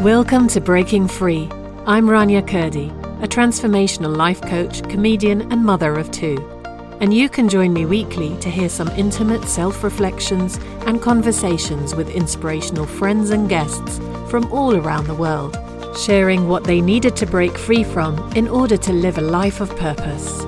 Welcome to Breaking Free. I'm Rania Kurdi, a transformational life coach, comedian, and mother of two. And you can join me weekly to hear some intimate self reflections and conversations with inspirational friends and guests from all around the world, sharing what they needed to break free from in order to live a life of purpose.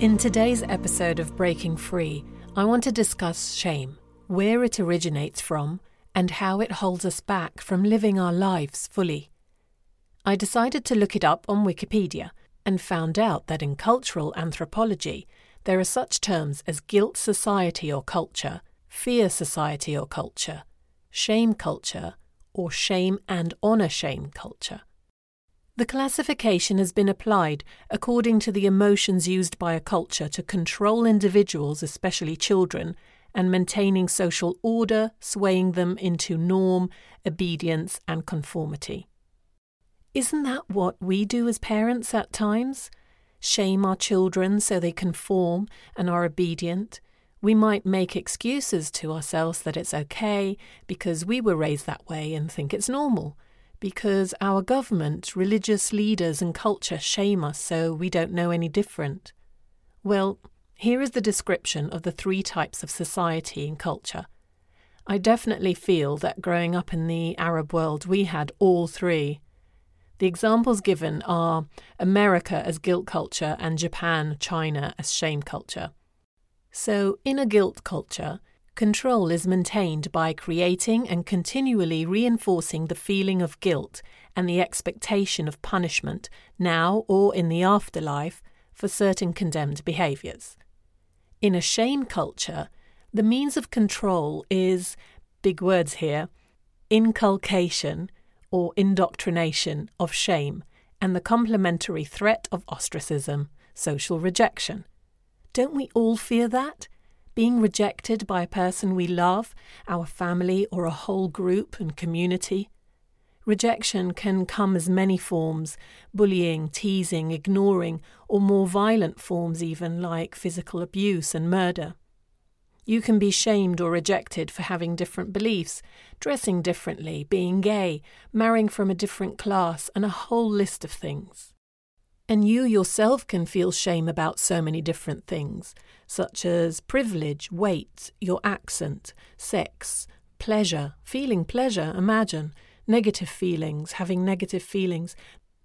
In today's episode of Breaking Free, I want to discuss shame, where it originates from, and how it holds us back from living our lives fully. I decided to look it up on Wikipedia and found out that in cultural anthropology, there are such terms as guilt society or culture, fear society or culture, shame culture, or shame and honour shame culture. The classification has been applied according to the emotions used by a culture to control individuals, especially children, and maintaining social order, swaying them into norm, obedience, and conformity. Isn't that what we do as parents at times? Shame our children so they conform and are obedient. We might make excuses to ourselves that it's okay because we were raised that way and think it's normal because our government, religious leaders, and culture shame us so we don't know any different. Well, here is the description of the three types of society and culture. I definitely feel that growing up in the Arab world, we had all three. The examples given are America as guilt culture and Japan, China as shame culture. So, in a guilt culture, Control is maintained by creating and continually reinforcing the feeling of guilt and the expectation of punishment now or in the afterlife for certain condemned behaviours. In a shame culture, the means of control is, big words here, inculcation or indoctrination of shame and the complementary threat of ostracism, social rejection. Don't we all fear that? Being rejected by a person we love, our family, or a whole group and community. Rejection can come as many forms bullying, teasing, ignoring, or more violent forms, even like physical abuse and murder. You can be shamed or rejected for having different beliefs, dressing differently, being gay, marrying from a different class, and a whole list of things. And you yourself can feel shame about so many different things, such as privilege, weight, your accent, sex, pleasure, feeling pleasure, imagine, negative feelings, having negative feelings,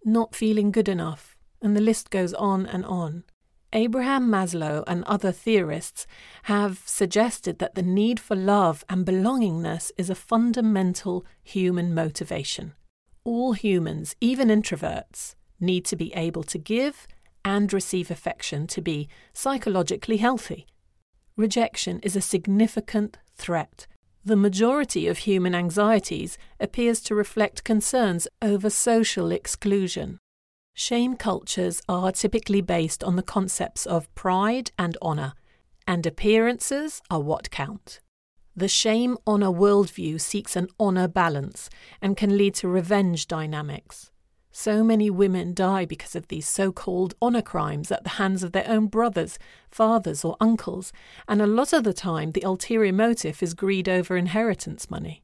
not feeling good enough, and the list goes on and on. Abraham Maslow and other theorists have suggested that the need for love and belongingness is a fundamental human motivation. All humans, even introverts, need to be able to give and receive affection to be psychologically healthy. Rejection is a significant threat. The majority of human anxieties appears to reflect concerns over social exclusion. Shame cultures are typically based on the concepts of pride and honour, and appearances are what count. The shame honour worldview seeks an honour balance and can lead to revenge dynamics. So many women die because of these so called honour crimes at the hands of their own brothers, fathers, or uncles, and a lot of the time the ulterior motive is greed over inheritance money.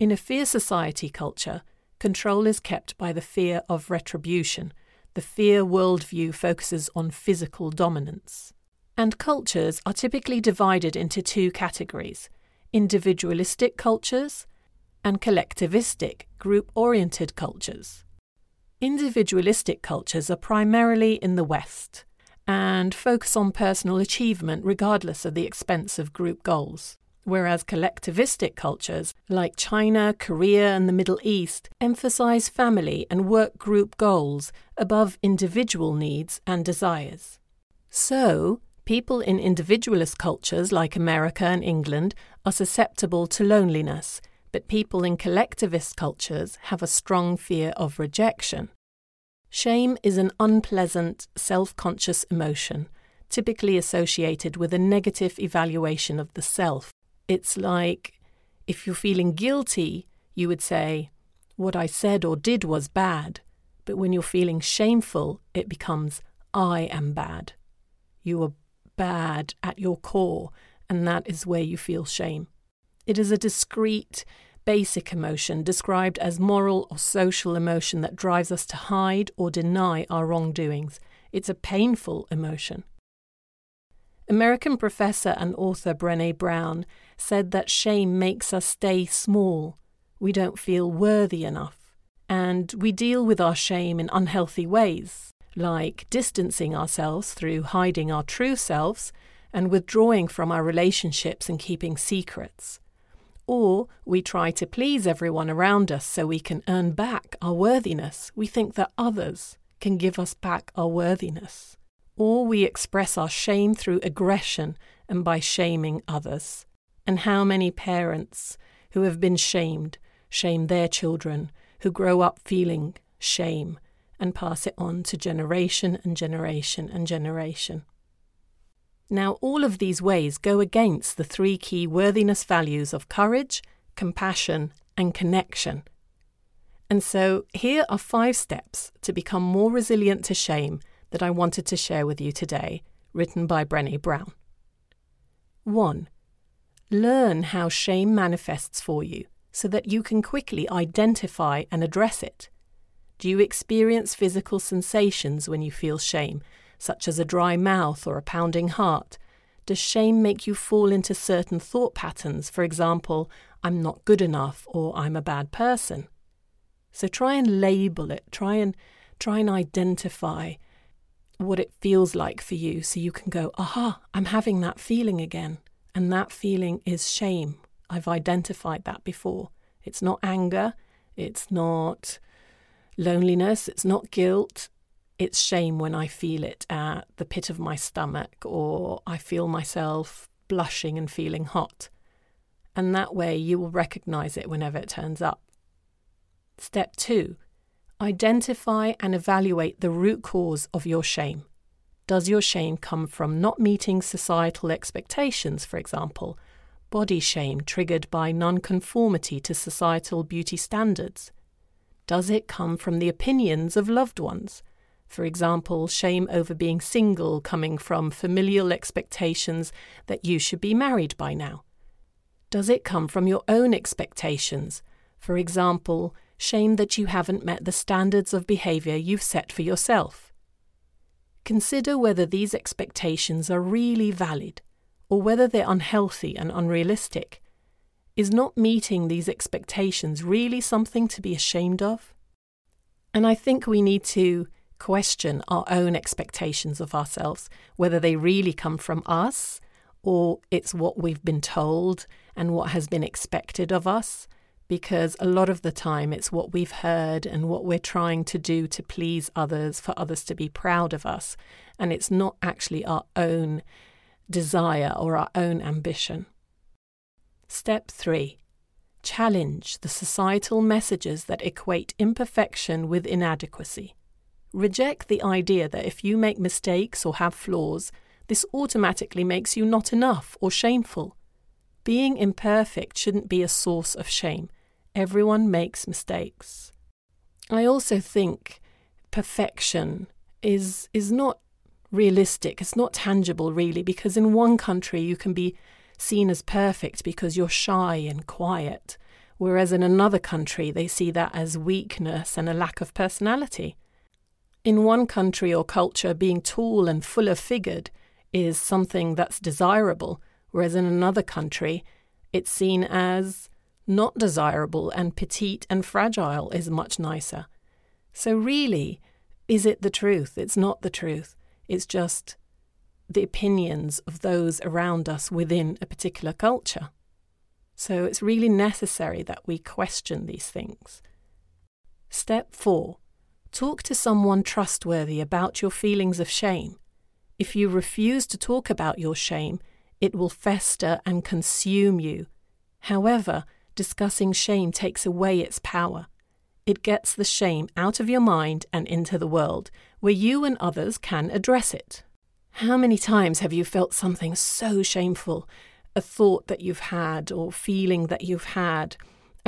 In a fear society culture, control is kept by the fear of retribution. The fear worldview focuses on physical dominance. And cultures are typically divided into two categories individualistic cultures and collectivistic, group oriented cultures. Individualistic cultures are primarily in the West and focus on personal achievement regardless of the expense of group goals. Whereas collectivistic cultures like China, Korea, and the Middle East emphasize family and work group goals above individual needs and desires. So, people in individualist cultures like America and England are susceptible to loneliness but people in collectivist cultures have a strong fear of rejection. Shame is an unpleasant, self conscious emotion, typically associated with a negative evaluation of the self. It's like if you're feeling guilty, you would say, What I said or did was bad. But when you're feeling shameful, it becomes, I am bad. You are bad at your core, and that is where you feel shame. It is a discrete, basic emotion described as moral or social emotion that drives us to hide or deny our wrongdoings. It's a painful emotion. American professor and author Brene Brown said that shame makes us stay small. We don't feel worthy enough. And we deal with our shame in unhealthy ways, like distancing ourselves through hiding our true selves and withdrawing from our relationships and keeping secrets. Or we try to please everyone around us so we can earn back our worthiness. We think that others can give us back our worthiness. Or we express our shame through aggression and by shaming others. And how many parents who have been shamed shame their children, who grow up feeling shame and pass it on to generation and generation and generation. Now, all of these ways go against the three key worthiness values of courage, compassion, and connection. And so, here are five steps to become more resilient to shame that I wanted to share with you today, written by Brene Brown. 1. Learn how shame manifests for you so that you can quickly identify and address it. Do you experience physical sensations when you feel shame, such as a dry mouth or a pounding heart? Does shame make you fall into certain thought patterns, for example, I'm not good enough or I'm a bad person? So try and label it, try and try and identify what it feels like for you so you can go, aha, I'm having that feeling again. And that feeling is shame. I've identified that before. It's not anger, it's not loneliness, it's not guilt, it's shame when I feel it at the pit of my stomach or I feel myself blushing and feeling hot. And that way you will recognize it whenever it turns up. Step two, identify and evaluate the root cause of your shame. Does your shame come from not meeting societal expectations, for example, body shame triggered by nonconformity to societal beauty standards? Does it come from the opinions of loved ones? For example, shame over being single coming from familial expectations that you should be married by now? Does it come from your own expectations? For example, shame that you haven't met the standards of behaviour you've set for yourself. Consider whether these expectations are really valid or whether they're unhealthy and unrealistic. Is not meeting these expectations really something to be ashamed of? And I think we need to question our own expectations of ourselves, whether they really come from us or it's what we've been told and what has been expected of us. Because a lot of the time it's what we've heard and what we're trying to do to please others, for others to be proud of us. And it's not actually our own desire or our own ambition. Step three challenge the societal messages that equate imperfection with inadequacy. Reject the idea that if you make mistakes or have flaws, this automatically makes you not enough or shameful. Being imperfect shouldn't be a source of shame. Everyone makes mistakes. I also think perfection is is not realistic. It's not tangible really because in one country you can be seen as perfect because you're shy and quiet, whereas in another country they see that as weakness and a lack of personality. In one country or culture, being tall and fuller figured is something that's desirable, whereas in another country, it's seen as not desirable and petite and fragile is much nicer. So, really, is it the truth? It's not the truth. It's just the opinions of those around us within a particular culture. So, it's really necessary that we question these things. Step four Talk to someone trustworthy about your feelings of shame. If you refuse to talk about your shame, it will fester and consume you. However, discussing shame takes away its power. It gets the shame out of your mind and into the world, where you and others can address it. How many times have you felt something so shameful, a thought that you've had or feeling that you've had,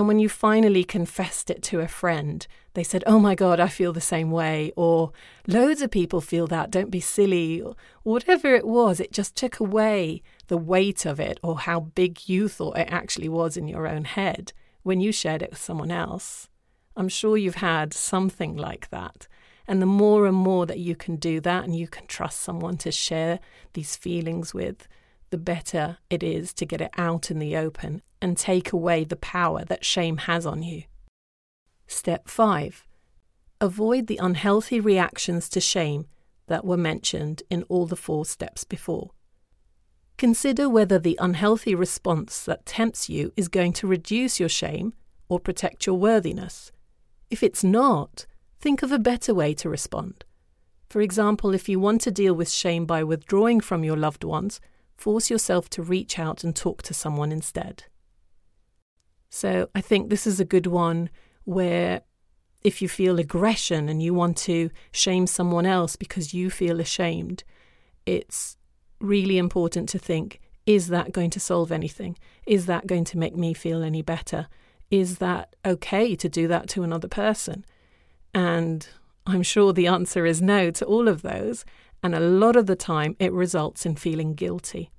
And when you finally confessed it to a friend, they said, Oh my God, I feel the same way. Or loads of people feel that, don't be silly. Or whatever it was, it just took away the weight of it or how big you thought it actually was in your own head when you shared it with someone else. I'm sure you've had something like that. And the more and more that you can do that and you can trust someone to share these feelings with, the better it is to get it out in the open and take away the power that shame has on you. Step 5. Avoid the unhealthy reactions to shame that were mentioned in all the four steps before. Consider whether the unhealthy response that tempts you is going to reduce your shame or protect your worthiness. If it's not, think of a better way to respond. For example, if you want to deal with shame by withdrawing from your loved ones, force yourself to reach out and talk to someone instead. So I think this is a good one where if you feel aggression and you want to shame someone else because you feel ashamed, it's really important to think is that going to solve anything? Is that going to make me feel any better? Is that okay to do that to another person? And I'm sure the answer is no to all of those and a lot of the time it results in feeling guilty.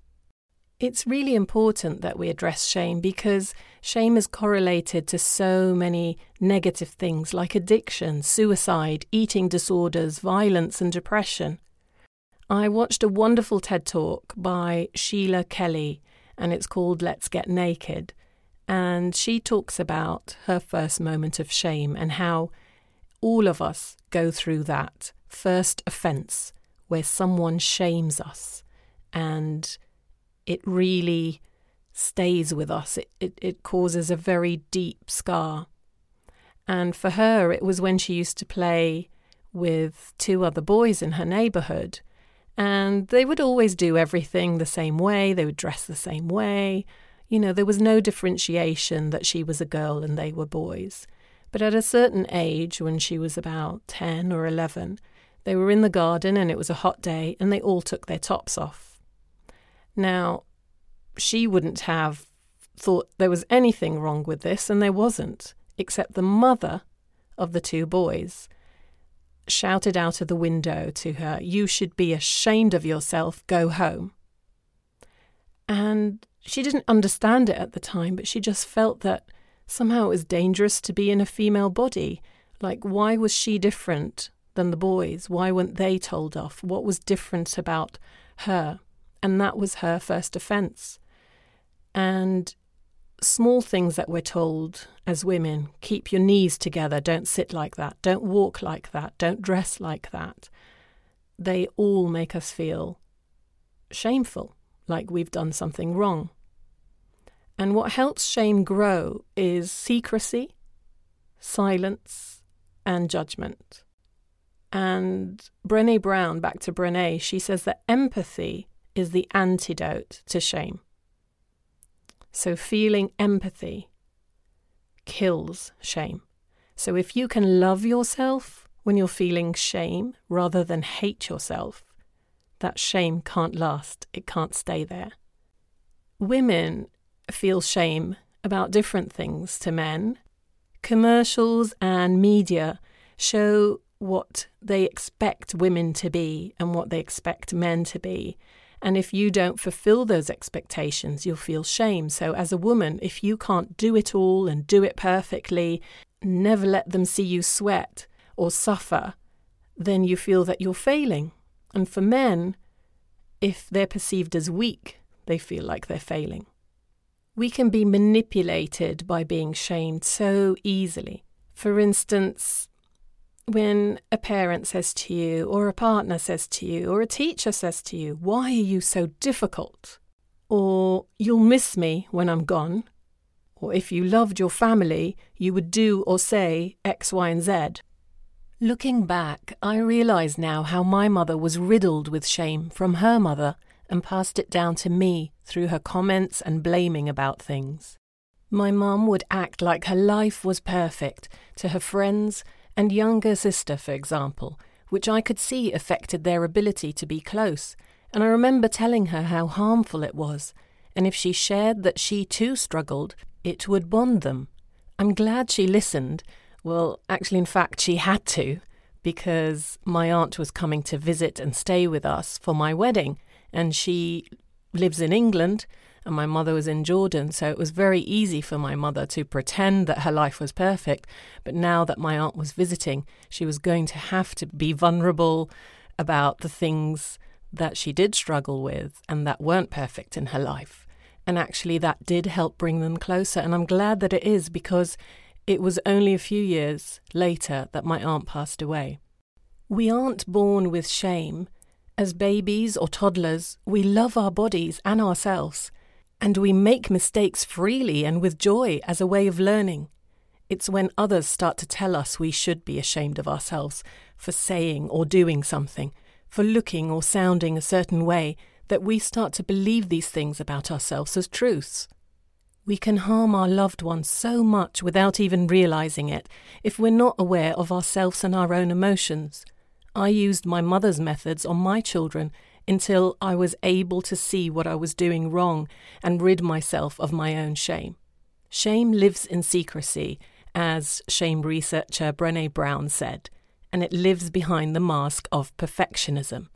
It's really important that we address shame because shame is correlated to so many negative things like addiction, suicide, eating disorders, violence, and depression. I watched a wonderful TED talk by Sheila Kelley, and it's called Let's Get Naked. And she talks about her first moment of shame and how all of us go through that first offence where someone shames us and it really stays with us. It, it, it causes a very deep scar. And for her, it was when she used to play with two other boys in her neighbourhood. And they would always do everything the same way, they would dress the same way. You know, there was no differentiation that she was a girl and they were boys. But at a certain age, when she was about 10 or 11, they were in the garden and it was a hot day and they all took their tops off. Now, she wouldn't have thought there was anything wrong with this, and there wasn't, except the mother of the two boys shouted out of the window to her, You should be ashamed of yourself, go home. And she didn't understand it at the time, but she just felt that somehow it was dangerous to be in a female body. Like, why was she different than the boys? Why weren't they told off? What was different about her? And that was her first offence. And small things that we're told as women keep your knees together, don't sit like that, don't walk like that, don't dress like that they all make us feel shameful, like we've done something wrong. And what helps shame grow is secrecy, silence, and judgment. And Brene Brown, back to Brene, she says that empathy is the antidote to shame. So, feeling empathy kills shame. So, if you can love yourself when you're feeling shame rather than hate yourself, that shame can't last, it can't stay there. Women feel shame about different things to men. Commercials and media show what they expect women to be and what they expect men to be. And if you don't fulfill those expectations, you'll feel shame. So, as a woman, if you can't do it all and do it perfectly, never let them see you sweat or suffer, then you feel that you're failing. And for men, if they're perceived as weak, they feel like they're failing. We can be manipulated by being shamed so easily. For instance, when a parent says to you, or a partner says to you, or a teacher says to you, Why are you so difficult? Or you'll miss me when I'm gone. Or if you loved your family, you would do or say X, Y, and Z. Looking back, I realise now how my mother was riddled with shame from her mother and passed it down to me through her comments and blaming about things. My mum would act like her life was perfect to her friends and younger sister, for example, which I could see affected their ability to be close, and I remember telling her how harmful it was, and if she shared that she too struggled, it would bond them. I'm glad she listened. Well, actually, in fact, she had to, because my aunt was coming to visit and stay with us for my wedding, and she lives in England and my mother was in Jordan, so it was very easy for my mother to pretend that her life was perfect. But now that my aunt was visiting, she was going to have to be vulnerable about the things that she did struggle with and that weren't perfect in her life. And actually, that did help bring them closer. And I'm glad that it is because it was only a few years later that my aunt passed away. We aren't born with shame. As babies or toddlers, we love our bodies and ourselves. And we make mistakes freely and with joy as a way of learning. It's when others start to tell us we should be ashamed of ourselves for saying or doing something, for looking or sounding a certain way, that we start to believe these things about ourselves as truths. We can harm our loved ones so much without even realizing it if we're not aware of ourselves and our own emotions. I used my mother's methods on my children until I was able to see what I was doing wrong and rid myself of my own shame. Shame lives in secrecy, as shame researcher Brene Brown said, and it lives behind the mask of perfectionism.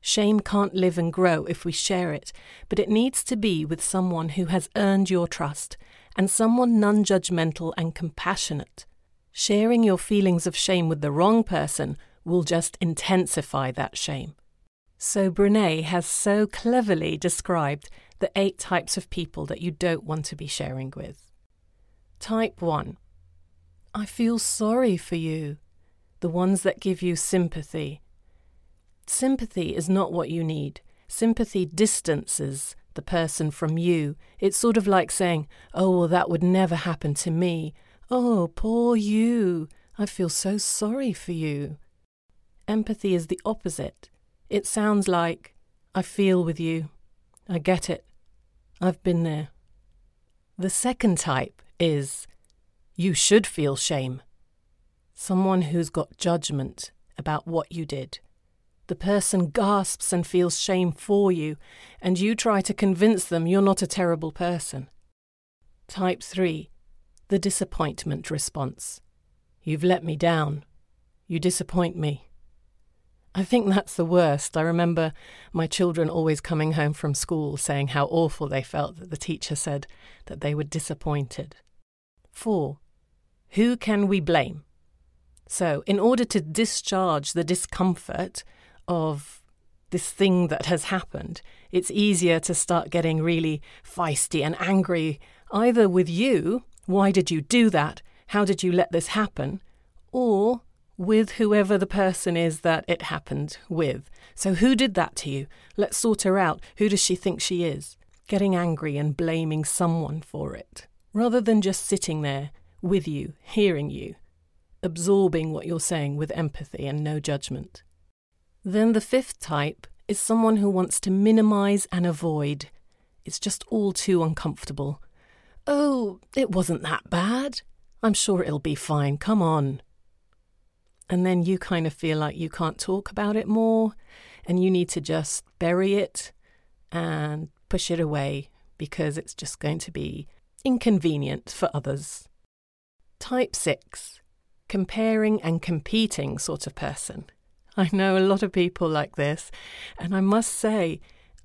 Shame can't live and grow if we share it, but it needs to be with someone who has earned your trust and someone non judgmental and compassionate. Sharing your feelings of shame with the wrong person will just intensify that shame. So, Brene has so cleverly described the eight types of people that you don't want to be sharing with. Type 1 I feel sorry for you, the ones that give you sympathy. Sympathy is not what you need. Sympathy distances the person from you. It's sort of like saying, Oh, well, that would never happen to me. Oh, poor you. I feel so sorry for you. Empathy is the opposite. It sounds like, I feel with you. I get it. I've been there. The second type is, you should feel shame. Someone who's got judgment about what you did. The person gasps and feels shame for you, and you try to convince them you're not a terrible person. Type 3 The disappointment response. You've let me down. You disappoint me. I think that's the worst. I remember my children always coming home from school saying how awful they felt that the teacher said that they were disappointed. 4. Who can we blame? So, in order to discharge the discomfort of this thing that has happened, it's easier to start getting really feisty and angry, either with you, why did you do that? How did you let this happen? Or with whoever the person is that it happened with. So, who did that to you? Let's sort her out. Who does she think she is? Getting angry and blaming someone for it, rather than just sitting there with you, hearing you, absorbing what you're saying with empathy and no judgment. Then the fifth type is someone who wants to minimize and avoid. It's just all too uncomfortable. Oh, it wasn't that bad. I'm sure it'll be fine. Come on and then you kind of feel like you can't talk about it more and you need to just bury it and push it away because it's just going to be inconvenient for others. Type 6 Comparing and competing sort of person. I know a lot of people like this, and I must say,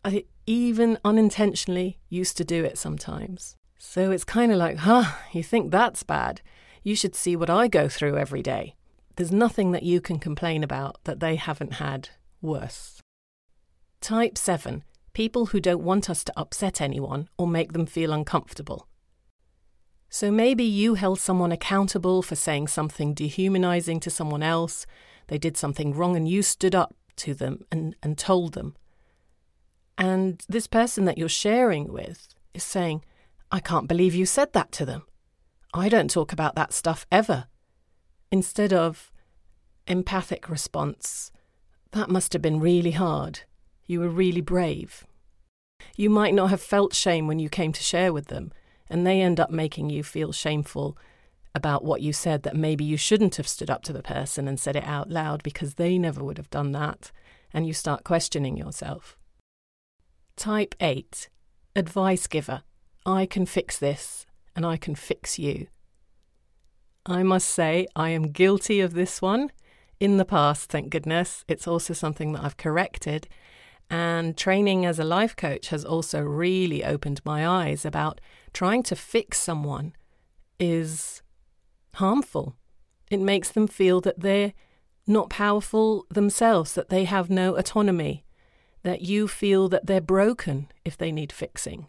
I even unintentionally used to do it sometimes. So it's kind of like, huh, you think that's bad? You should see what I go through every day. There's nothing that you can complain about that they haven't had worse. Type 7 people who don't want us to upset anyone or make them feel uncomfortable. So maybe you held someone accountable for saying something dehumanizing to someone else, they did something wrong, and you stood up to them and, and told them. And this person that you're sharing with is saying, I can't believe you said that to them. I don't talk about that stuff ever instead of empathic response, that must have been really hard. You were really brave. You might not have felt shame when you came to share with them, and they end up making you feel shameful about what you said that maybe you shouldn't have stood up to the person and said it out loud because they never would have done that, and you start questioning yourself. Type 8 Advice giver. I can fix this, and I can fix you. I must say, I am guilty of this one. In the past, thank goodness. It's also something that I've corrected. And training as a life coach has also really opened my eyes about trying to fix someone is harmful. It makes them feel that they're not powerful themselves, that they have no autonomy, that you feel that they're broken if they need fixing.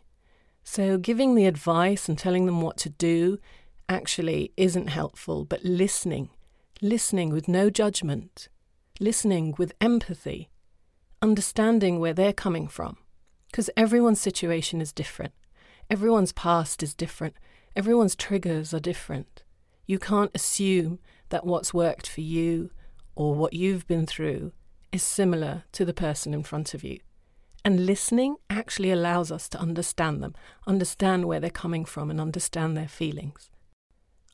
So, giving the advice and telling them what to do actually isn't helpful, but listening, listening with no judgment, listening with empathy, understanding where they're coming from. Because everyone's situation is different, everyone's past is different, everyone's triggers are different. You can't assume that what's worked for you or what you've been through is similar to the person in front of you. And listening actually allows us to understand them, understand where they're coming from, and understand their feelings.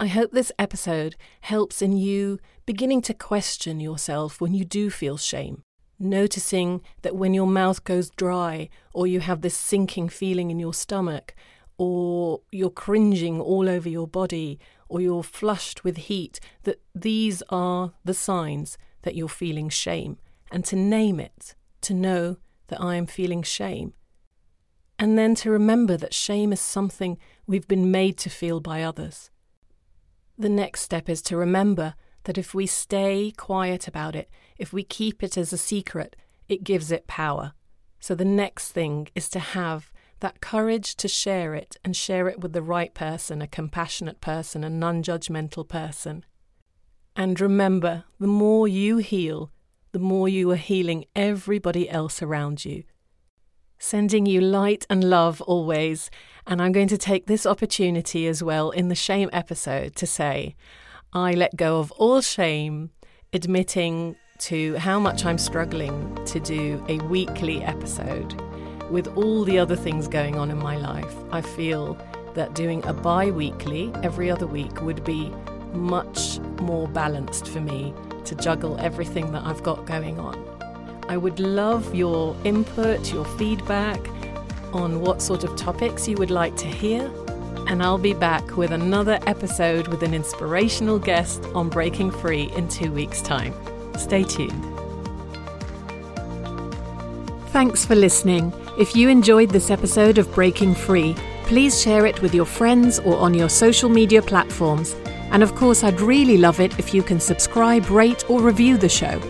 I hope this episode helps in you beginning to question yourself when you do feel shame. Noticing that when your mouth goes dry, or you have this sinking feeling in your stomach, or you're cringing all over your body, or you're flushed with heat, that these are the signs that you're feeling shame. And to name it, to know that I am feeling shame. And then to remember that shame is something we've been made to feel by others. The next step is to remember that if we stay quiet about it, if we keep it as a secret, it gives it power. So the next thing is to have that courage to share it and share it with the right person, a compassionate person, a non judgmental person. And remember, the more you heal, the more you are healing everybody else around you. Sending you light and love always. And I'm going to take this opportunity as well in the shame episode to say, I let go of all shame, admitting to how much I'm struggling to do a weekly episode. With all the other things going on in my life, I feel that doing a bi weekly every other week would be much more balanced for me to juggle everything that I've got going on. I would love your input, your feedback on what sort of topics you would like to hear. And I'll be back with another episode with an inspirational guest on Breaking Free in two weeks' time. Stay tuned. Thanks for listening. If you enjoyed this episode of Breaking Free, please share it with your friends or on your social media platforms. And of course, I'd really love it if you can subscribe, rate, or review the show.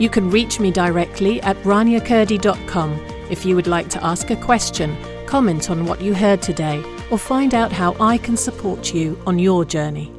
You can reach me directly at raniakurdi.com if you would like to ask a question, comment on what you heard today, or find out how I can support you on your journey.